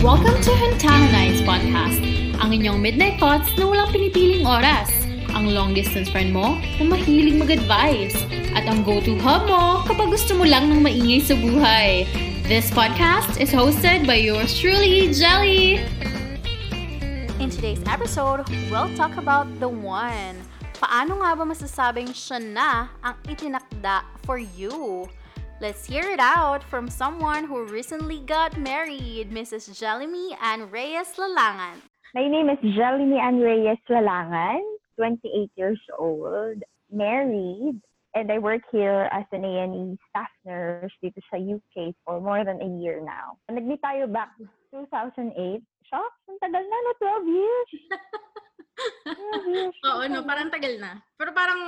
Welcome to Hentana Nights Podcast, ang inyong midnight thoughts na walang pinipiling oras. Ang long distance friend mo na mahilig mag-advise. At ang go-to hub mo kapag gusto mo lang ng maingay sa buhay. This podcast is hosted by yours truly, Jelly! In today's episode, we'll talk about the one. Paano nga ba masasabing siya na ang itinakda for you? Let's hear it out from someone who recently got married, Mrs. Jellyme and Reyes Lalangan. My name is Jelly Ann Reyes Lalangan, 28 years old, married, and I work here as an A&E staff nurse dito sa UK for more than a year now. Nag-meet tayo back 2008. Shocks, ang tagal na, no? 12 years. 12 years. Oo, no, parang tagal na. Pero parang,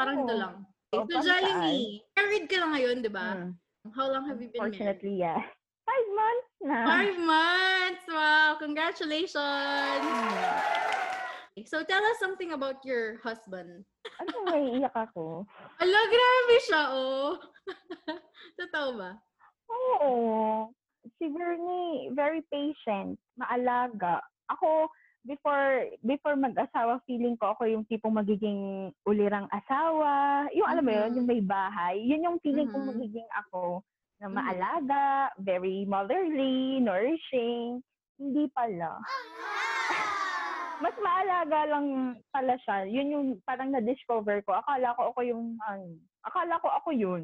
parang ito Oo. lang. So, Jellyme, married ka lang ngayon, di ba? Mm. How long have you been married? Fortunately, yes. Five months na. Five months! Wow! Congratulations! So, tell us something about your husband. Ano may iyak ako? Ala, grabe siya, oh! Totoo ba? Oo. Si Bernie, very patient, maalaga. Ako, before before mag-asawa, feeling ko ako yung tipong magiging ulirang asawa. Yung alam mo yun, Mhm. yung may bahay. Yun yung feeling ko Mhm. magiging ako na Mhm. maalaga, very motherly, nourishing. Hindi pala. Mas maalaga lang pala siya. Yun yung parang na-discover ko. Akala ko ako yung, ano, akala ko ako yun.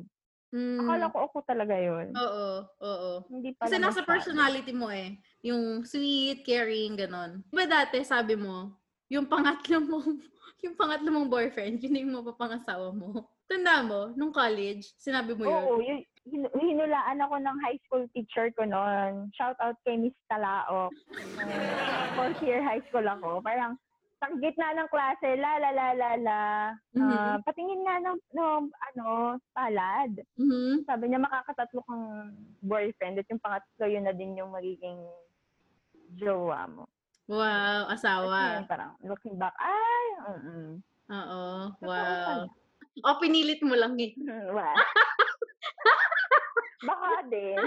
Mm. Akala ko ako talaga yun. Oo, oo. Hindi pala Kasi nasa masyado. personality mo eh. Yung sweet, caring, ganon. Diba dati, sabi mo, yung pangatlo mong, yung pangatlo mong boyfriend, yun yung mapapangasawa mo. Tanda mo, nung college, sinabi mo yun. Oo, yun, hin- hinulaan ako ng high school teacher ko noon. Shout out kay Miss Talaok. Uh, fourth year high school ako. Parang sa gitna ng klase, la la la la la. Mhm. Ah, patingin nga ng, ng ano, palad. Mhm. Sabi niya, makakatatlo kang boyfriend at yung pangatlo yun na din yung magiging jowa mo. Wow, asawa. ngayon, parang looking back, ay, mm Oo, wow. O, pinilit mo lang eh. Wow. Baka din.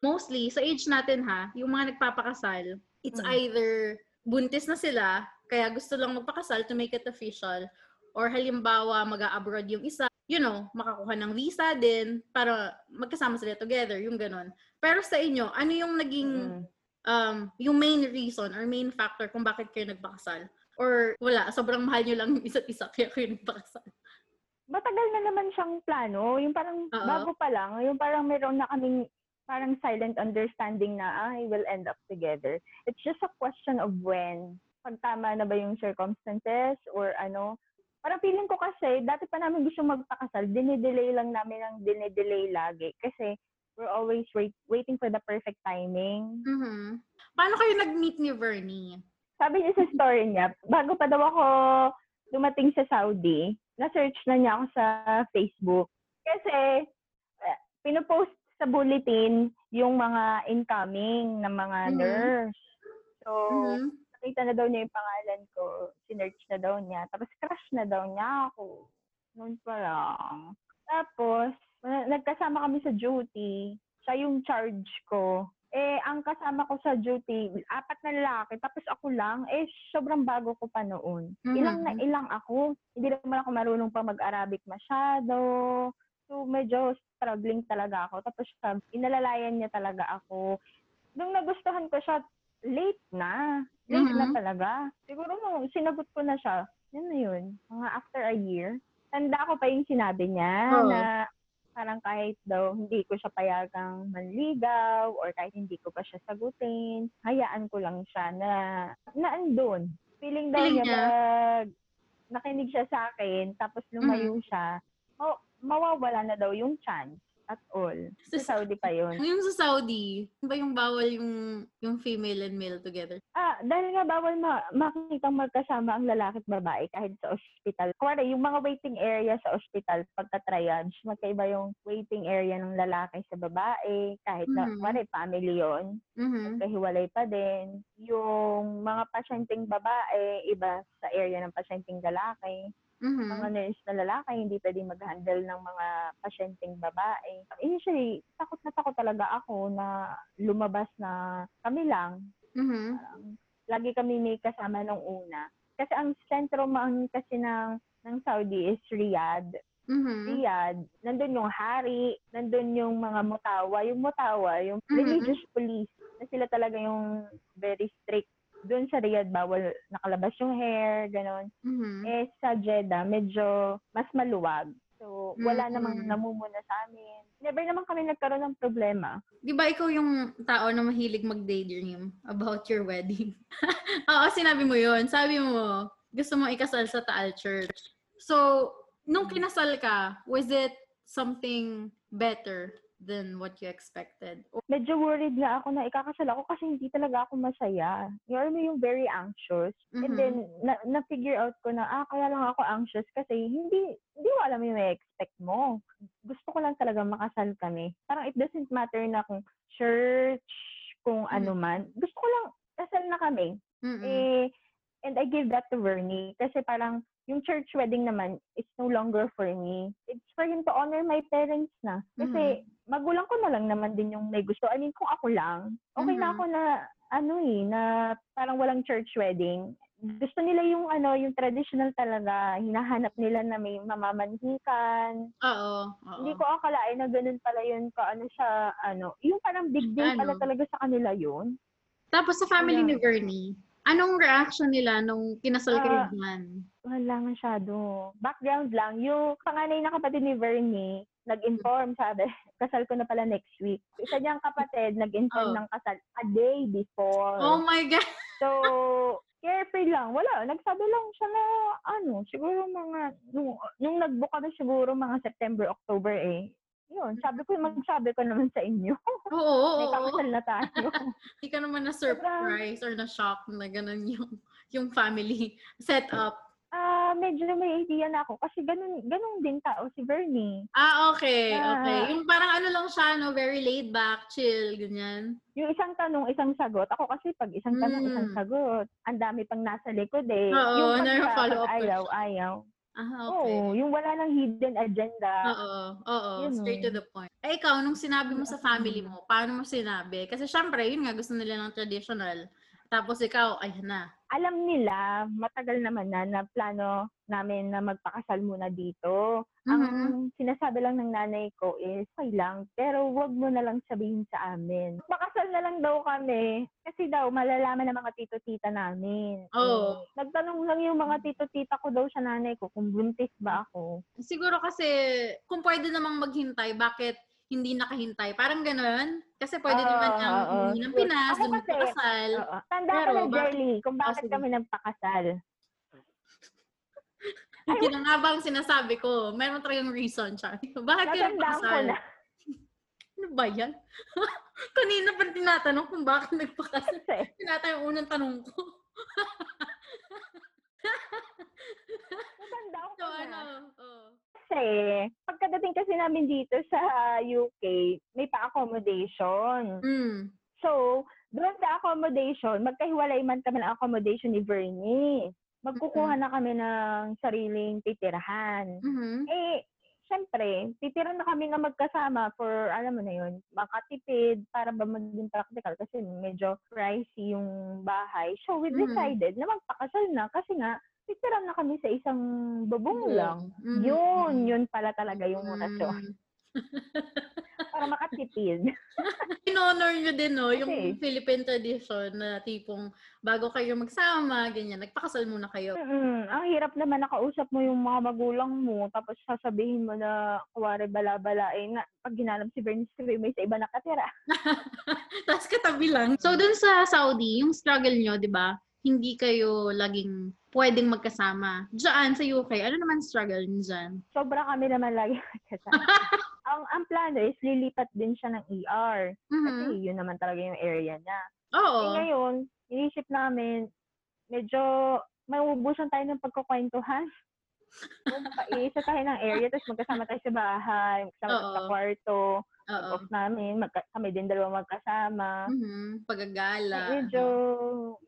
Mostly, sa age natin ha, yung mga nagpapakasal, it's Mm. either buntis na sila, kaya gusto lang magpakasal to make it official, or halimbawa mag-abroad yung isa, you know, makakuha ng visa din para magkasama sila together, yung ganon. Pero sa inyo, ano yung naging, Mm. Um, yung main reason or main factor kung bakit kayo nagpakasal? Or wala, sobrang mahal nyo lang yung isa't isa kaya kayo nagpakasal? matagal na naman siyang plano. Yung parang Oo. bago pa lang, yung parang meron na kaming parang silent understanding na I will end up together. It's just a question of when. Pag tama na ba yung circumstances or ano. Parang feeling ko kasi, dati pa namin gusto magpakasal, dinidelay lang namin ang dinidelay lagi. Kasi we're always wait, waiting for the perfect timing. Mhm. Paano kayo nag-meet ni Vernie? Sabi niya sa story niya, bago pa daw ako dumating sa Saudi, na-search na niya ako sa Facebook. Kasi, uh, pinopost sa bulletin yung mga incoming na mga Mhm. nurse. So, Mhm. nakita na daw niya yung pangalan ko. Sinearch na daw niya. Tapos, crush na daw niya ako. Noon pa lang. Tapos, nagkasama kami sa duty. Siya yung charge ko. Eh, ang kasama ko sa duty, apat na lalaki, tapos ako lang, eh, sobrang bago ko pa noon. Ilang na ilang ako. Hindi naman ako marunong pa mag-Arabic masyado. So, medyo struggling talaga ako. Tapos, inalalayan niya talaga ako. Nung nagustuhan ko siya, late na. Late na Mhm. talaga. Siguro nung sinagot ko na siya, yun na yun. Mga after a year. Tanda ko pa yung sinabi niya Oo. na parang kahit daw hindi ko siya payagang manligaw or kahit hindi ko pa siya sagutin, hayaan ko lang siya na naandun. Feeling daw Feeling niya, pag nakinig siya sa akin, tapos lumayo Mm-hmm. siya, ma- mawawala na daw yung chance at all. Sa Sa- Saudi pa yun. Yung sa Saudi, ano ba yung bawal yung yung female and male together? Ah, dahil nga bawal ma- makikitang magkasama ang lalaki at babae kahit sa ospital. Kuwari, yung mga waiting area sa ospital, pagka-triage, magkaiba yung waiting area ng lalaki sa babae, kahit na, Mhm. kuwari, family yon Mhm. kahiwalay pa din. Yung mga pasyenteng babae, iba sa area ng pasyenteng lalaki. Mhm. mga nurse na lalaki, hindi pwedeng mag-handle ng mga pasyenteng babae. Initially, takot na takot talaga ako na lumabas na kami lang. Mhm. Parang, lagi kami may kasama nung una. Kasi ang sentro man kasi ng, ng Saudi is Riyadh. Mhm. Riyadh, nandun yung hari, nandun yung mga mutawa. Yung mutawa, yung Mhm. religious police, na sila talaga yung very strict. Doon sa Riyadh, bawal nakalabas yung hair, ganon. Mhm. Eh, sa Jeddah, medyo mas maluwag. So, wala Mm-mm. namang namumuna sa amin. Never naman kami nagkaroon ng problema. Di ba ikaw yung tao na mahilig mag-daydream about your wedding? Oo, sinabi mo yun. Sabi mo, gusto mo ikasal sa Taal Church. So, nung kinasal ka, was it something better than what you expected? Medyo worried nga ako na ikakasal ako kasi hindi talaga ako masaya. You know, yung very anxious. And Mhm. then, na, na-figure out ko na, ah, kaya lang ako anxious kasi hindi, hindi mo alam yung expect mo. Gusto ko lang talaga makasal kami. Parang it doesn't matter na kung church, kung ano man. Gusto ko lang, kasal na kami. Mm-mm. Eh, and I gave that to Vernie kasi parang yung church wedding naman is no longer for me. It's for him to honor my parents na. Kasi magulang ko na lang naman din yung may gusto. I mean, kung ako lang, okay na Mhm. ako na, ano eh, na parang walang church wedding. Gusto nila yung ano, yung traditional talaga. Hinahanap nila na may mamamanhikan. Oo. oo. Hindi ko akalain na ganun pala yun ka ano sa ano. Yung parang big deal pala Ano? talaga sa kanila yun. Tapos sa family Kaya- ni Vernie, anong reaction nila nung kinasal ka Ah, rin? Wala masyado. Background lang. Yung panganay na kapatid ni Vernie, nag-inform, sabi, kasal ko na pala next week. Isa niyang kapatid, nag-inform Oh. ng kasal a day before. Oh my God! So, carefree lang. Wala. Nagsabi lang siya na, ano, siguro mga, nung, nung nag-book kami siguro mga September, October eh. Yun, sabi ko, magsabi ko naman sa inyo. Oo, oo, May oo. kakasal na tayo. Hindi ka naman na-surprise or na-shock na ganun yung, yung family setup. Ah, medyo may idea na ako kasi ganun, ganun din tao si Bernie. Ah, okay, Ah. okay. Yung parang ano lang siya, no? Very laid back, chill, ganyan. Yung isang tanong, isang sagot. Ako kasi pag isang tanong, Mm. isang sagot. Ang dami pang nasa likod eh. Oo, yung pag, na follow up ayaw, ayaw. Ah, okay. Oo, yung wala nang hidden agenda. Oo, oo, Yun, straight oh. to the point. Eh, ikaw, nung sinabi mo sa family mo, paano mo sinabi? Kasi syempre, yun nga, gusto nila ng traditional. Tapos ikaw, ayan na. Alam nila, matagal naman na na plano namin na magpakasal muna dito. Ang Mhm. sinasabi lang ng nanay ko is, okay lang, pero wag mo na lang sabihin sa amin. Pakasal na lang daw kami. Kasi daw, malalaman ng mga tito-tita namin. Oo. Eh, nagtanong lang yung mga tito-tita ko daw sa nanay ko kung buntis ba ako. Siguro kasi, kung pwede namang maghintay, bakit hindi nakahintay? Parang ganun. Kasi pwede Oo, naman ang umuwi ng Pinas, magpakasal. Oo. Tanda ka na, Jerly, kung bakit sige. kami nagpakasal. Yun ang nga ba ang sinasabi ko? Meron talagang reason, Char. Bakit ka Natandaan ko nagpakasal? na. Ano ba yan? Kanina pa tinatanong kung bakit nagpakasal. Kasi, Tinata yung unang tanong ko. natandaan ko So, na. ano? Oh. Kasi, pagkadating kasi namin dito sa UK, may pa-accommodation. Mm. So, doon sa accommodation, magkahiwalay man kami ng accommodation ni Bernie. Magkukuha na kami ng sariling titirahan. Mhm. Eh, syempre, titira na kami na magkasama for, alam mo na yun, makatipid para ba maging practical kasi medyo pricey yung bahay. So, we Mhm. decided na magpakasal na kasi nga, titira na kami sa isang bubong lang. Mhm. Yun, yun pala talaga yung Mm. rason. Para makatipid. In-honor nyo din, no? Yung Kasi- Philippine tradition na tipong bago kayo magsama, ganyan, nagpakasal muna kayo. Mm-mm. Ang hirap naman nakausap mo yung mga magulang mo tapos sasabihin mo na kuwari bala-bala eh na pag ginanap si Bernice sabi may sa iba nakatira. Tapos katabi lang. So, dun sa Saudi, yung struggle nyo, di ba? Hindi kayo laging pwedeng magkasama. Diyan, sa UK, ano naman struggle nyo dyan? Sobra kami naman lagi magkasama. ang ang plano is lilipat din siya ng ER kasi Mhm. yun naman talaga yung area niya. Oo. Eh ngayon, inisip namin medyo mauubusan tayo ng pagkukwentuhan. So, makaisa tayo ng area, tapos magkasama tayo sa bahay, magkasama tayo sa kwarto, Oo. off namin, magka- kami din dalawa magkasama. Mhm. Pagagala. Medyo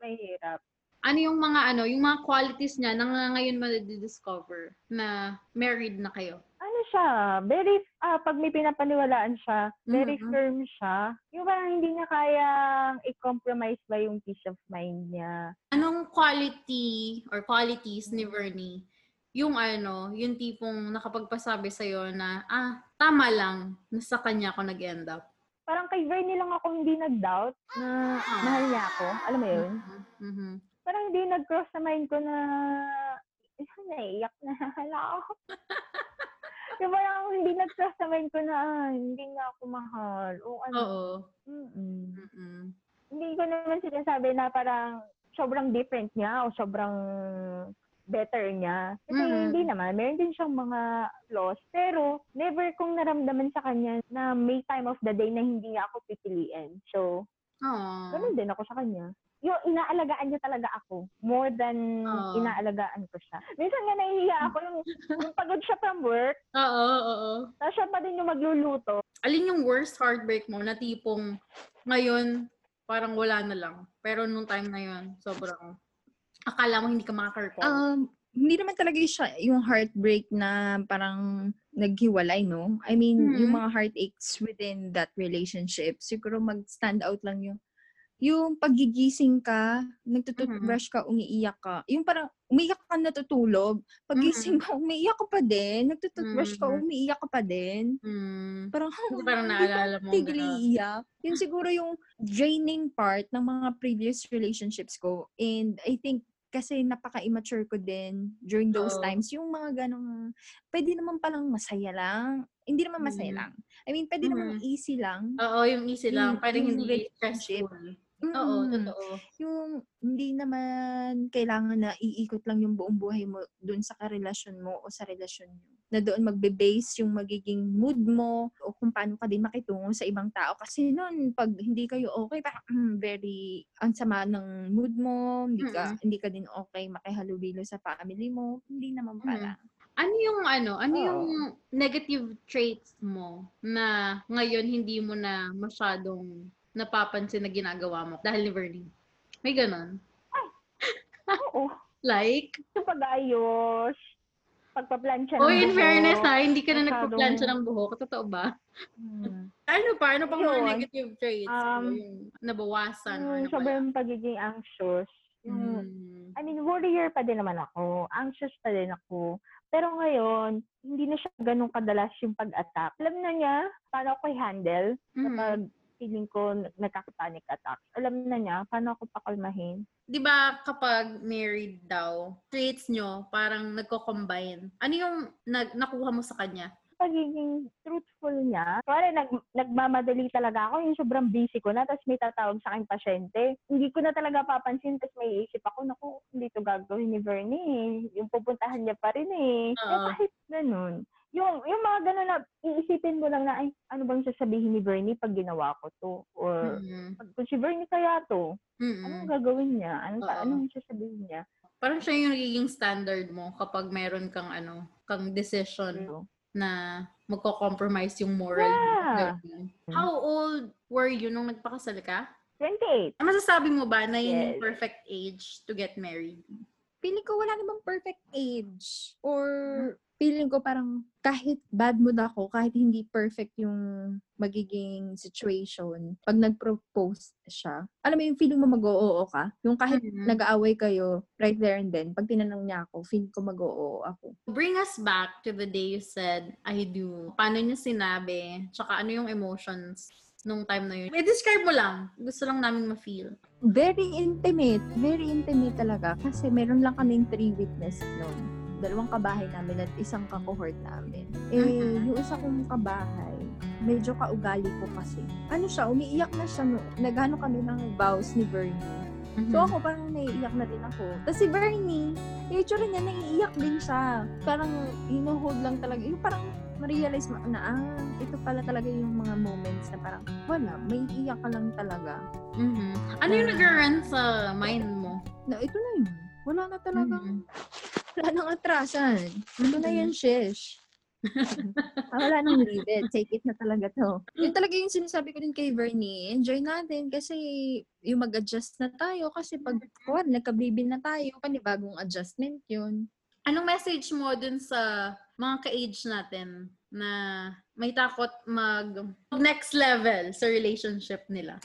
mahirap. Ano yung mga ano, yung mga qualities niya na nga ngayon ma-discover na married na kayo? ano siya, very, ah, pag may pinapaniwalaan siya, very Mhm. firm siya. Yung parang hindi niya kayang i-compromise ba yung peace of mind niya. Anong quality or qualities ni Vernie yung ano, yung tipong nakapagpasabi sa'yo na, ah, tama lang, na sa kanya ako nag-end up. Parang kay Vernie lang ako hindi nag-doubt na Ah. mahal niya ako. Alam mo yun? Mhm. Parang hindi nag-cross sa mind ko na eh, naiyak na hala ako. yung parang hindi nag-cross sa mind ko na ah, hindi nga ako mahal. O ano. Oo. Mm-mm. Mm-mm. Hindi ko naman sinasabi na parang sobrang different niya o sobrang better niya. Kasi Mm. hindi naman. Meron din siyang mga flaws. Pero never kong naramdaman sa kanya na may time of the day na hindi niya ako pipiliin. So, Aww. ganun din ako sa kanya. Yung inaalagaan niya talaga ako more than Oo. inaalagaan ko siya. Minsan nga nahihiya ako yung, yung pagod siya from work, Oo, oo. tapos siya pa din yung magluluto. Alin yung worst heartbreak mo na tipong ngayon parang wala na lang. Pero nung time na yun, sobrang akala mo hindi ka makaka-recall. Um, hindi naman talaga siya yung heartbreak na parang naghiwalay, no? I mean, yung Mhm. mga heartaches within that relationship, siguro mag-stand out lang yung yung pagigising ka, nagtututbrush ka, umiiyak ka. Yung parang umiiyak ka natutulog, pagising mo, umiiyak ka pa din, nagtututbrush ka, Mhm. umiiyak ka pa din. Hmm. Parang, Hindi parang naalala mo. ganun. iiyak. Yun siguro yung draining part ng mga previous relationships ko. And I think kasi napaka-immature ko din during those Oo. times. Yung mga ganong, pwede naman palang masaya lang. Hindi naman masaya Mm. lang. I mean, pwede naman easy lang. Oo, yung easy lang. Parang hindi stressful. Oo, Mm. totoo. Yung hindi naman kailangan na iikot lang yung buong buhay mo dun sa karelasyon mo o sa relasyon nyo. Na doon magbe-base yung magiging mood mo o kung paano ka din makitungo sa ibang tao. Kasi noon, pag hindi kayo okay, parang mm, very ang sama ng mood mo, hindi ka, Mm-mm. hindi ka din okay makihalubilo sa family mo. Hindi naman pala. Ano yung ano, ano Oo. yung negative traits mo na ngayon hindi mo na masyadong napapansin na ginagawa mo dahil ni Vernie? May ganon. Oo. Like? Yung pag-ayos, pagpaplansya ng Oh, in buhok. fairness ha, hindi ka na masyadong- nagpa-plancha ng buhok. Totoo ba? Hmm. Ano pa? Ano pang mga negative traits? Um, Ano yung nabawasan? or Yung nawala? sobrang pagiging anxious. Yung, Mm. I mean, warrior pa din naman ako. Anxious pa din ako. Pero ngayon, hindi na siya ganun kadalas yung pag-attack. Alam na niya paano ako i-handle Mhm. kapag feeling ko nagkaka-panic attack. Alam na niya paano ako pakalmahin. Di ba kapag married daw, traits nyo parang nagko-combine. Ano yung nag nakuha mo sa kanya? Pagiging truthful niya. Kuwari, nag, nagmamadali talaga ako. Yung sobrang busy ko na, tapos may tatawag sa akin pasyente. Hindi ko na talaga papansin, tapos may isip ako, naku, hindi to gagawin ni Bernie. Yung pupuntahan niya pa rin eh. Eh, Oo. kahit ganun. Yung, yung mga ganun na, iisipin mo lang na, ay, ano bang sasabihin ni Bernie pag ginawa ko to? Or, Mm. pag, kung si Bernie kaya to, Mm-mm. anong gagawin niya? Anong, Oo. anong sasabihin niya? Parang siya yung nagiging standard mo kapag meron kang ano, kang decision So, na magko-compromise yung moral mo. Yeah. Ganun. How old were you nung nagpakasal ka? 28. Ano Masasabi mo ba na yun yung Yes. perfect age to get married? Feeling ko wala namang perfect age. Or feeling ko parang kahit bad mood ako, kahit hindi perfect yung magiging situation, pag nag-propose siya, alam mo yung feeling mo mag-oo ka? Yung kahit Mhm. nag-aaway kayo, right there and then, pag tinanong niya ako, feeling ko mag-oo ako. Bring us back to the day you said, I do. Paano niya sinabi? Tsaka ano yung emotions nung time na yun? I-describe mo lang. Gusto lang namin ma-feel. Very intimate. Very intimate talaga. Kasi meron lang kaming three witness noon. Dalawang kabahay namin at isang ka-cohort namin. Eh, Mhm. yung isa kong kabahay, medyo kaugali ko kasi. Ano siya, umiiyak na siya. No, naghano kami ng vows ni Bernie. So ako parang naiiyak na din ako. Tapos si Bernie, itsura niya, naiiyak din siya. Parang hinuhold lang talaga. Yung parang ma-realize mo na, ah, ito pala talaga yung mga moments na parang, wala, may iiyak ka lang talaga. Mhm. Ano yung Na- nag-run sa mind mo? Na ito na yun. Wala na talagang, Mhm. wala nang atrasan. Ito na Mhm. yun, shish. Ah, wala nang leave it. Take it na talaga to. Yun talaga yung sinasabi ko din kay Bernie. Enjoy natin kasi yung mag-adjust na tayo. Kasi pag kuwan, nagka-baby na tayo, panibagong adjustment yun. Anong message mo dun sa mga ka-age natin na may takot mag next level sa relationship nila?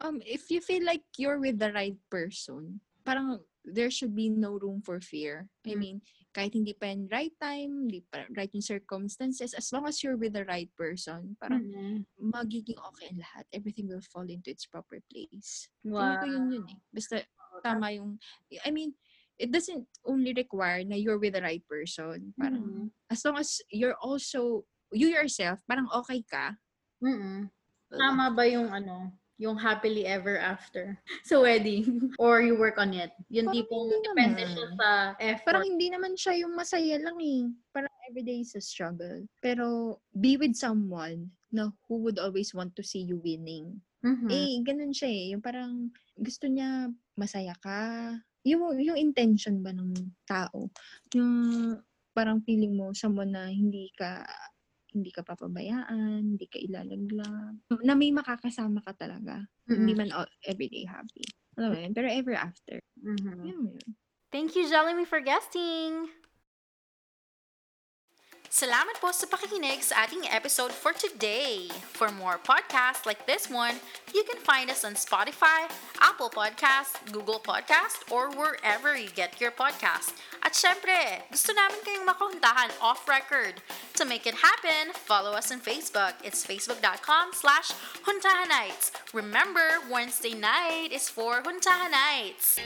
Um, if you feel like you're with the right person, parang there should be no room for fear. I Mm. mean, kahit hindi pa yung right time, hindi pa right yung circumstances, as long as you're with the right person, parang Mm. magiging okay ang lahat. Everything will fall into its proper place. Tingin Wow. ko yun yun eh. Basta tama yung, I mean, it doesn't only require na you're with the right person. Parang, Mm. as long as you're also, you yourself, parang okay ka. Mm-mm. Tama ba yung ano, yung happily ever after sa wedding? Or you work on it? Yung Parang tipong depende siya sa effort. Parang hindi naman siya yung masaya lang eh. Parang everyday is a struggle. Pero be with someone na who would always want to see you winning. Mhm. Eh, ganun siya eh. Yung parang gusto niya masaya ka. Yung, yung intention ba ng tao. Yung parang feeling mo someone na hindi ka hindi ka papabayaan, hindi ka ilalaglag. Na may makakasama ka talaga. Hindi Mm-mm. man all, everyday happy. Alam mo yun? Pero ever after. Mhm. Yun yun. Thank you, Jelly, for guesting! Salamat po sa pakikinig sa ating episode for today. For more podcasts like this one, you can find us on Spotify, Apple Podcast, Google Podcast, or wherever you get your podcast. At syempre, gusto namin kayong makahuntahan off-record. To make it happen, follow us on Facebook. It's facebook.com slash huntahanites. Remember, Wednesday night is for Huntahanites.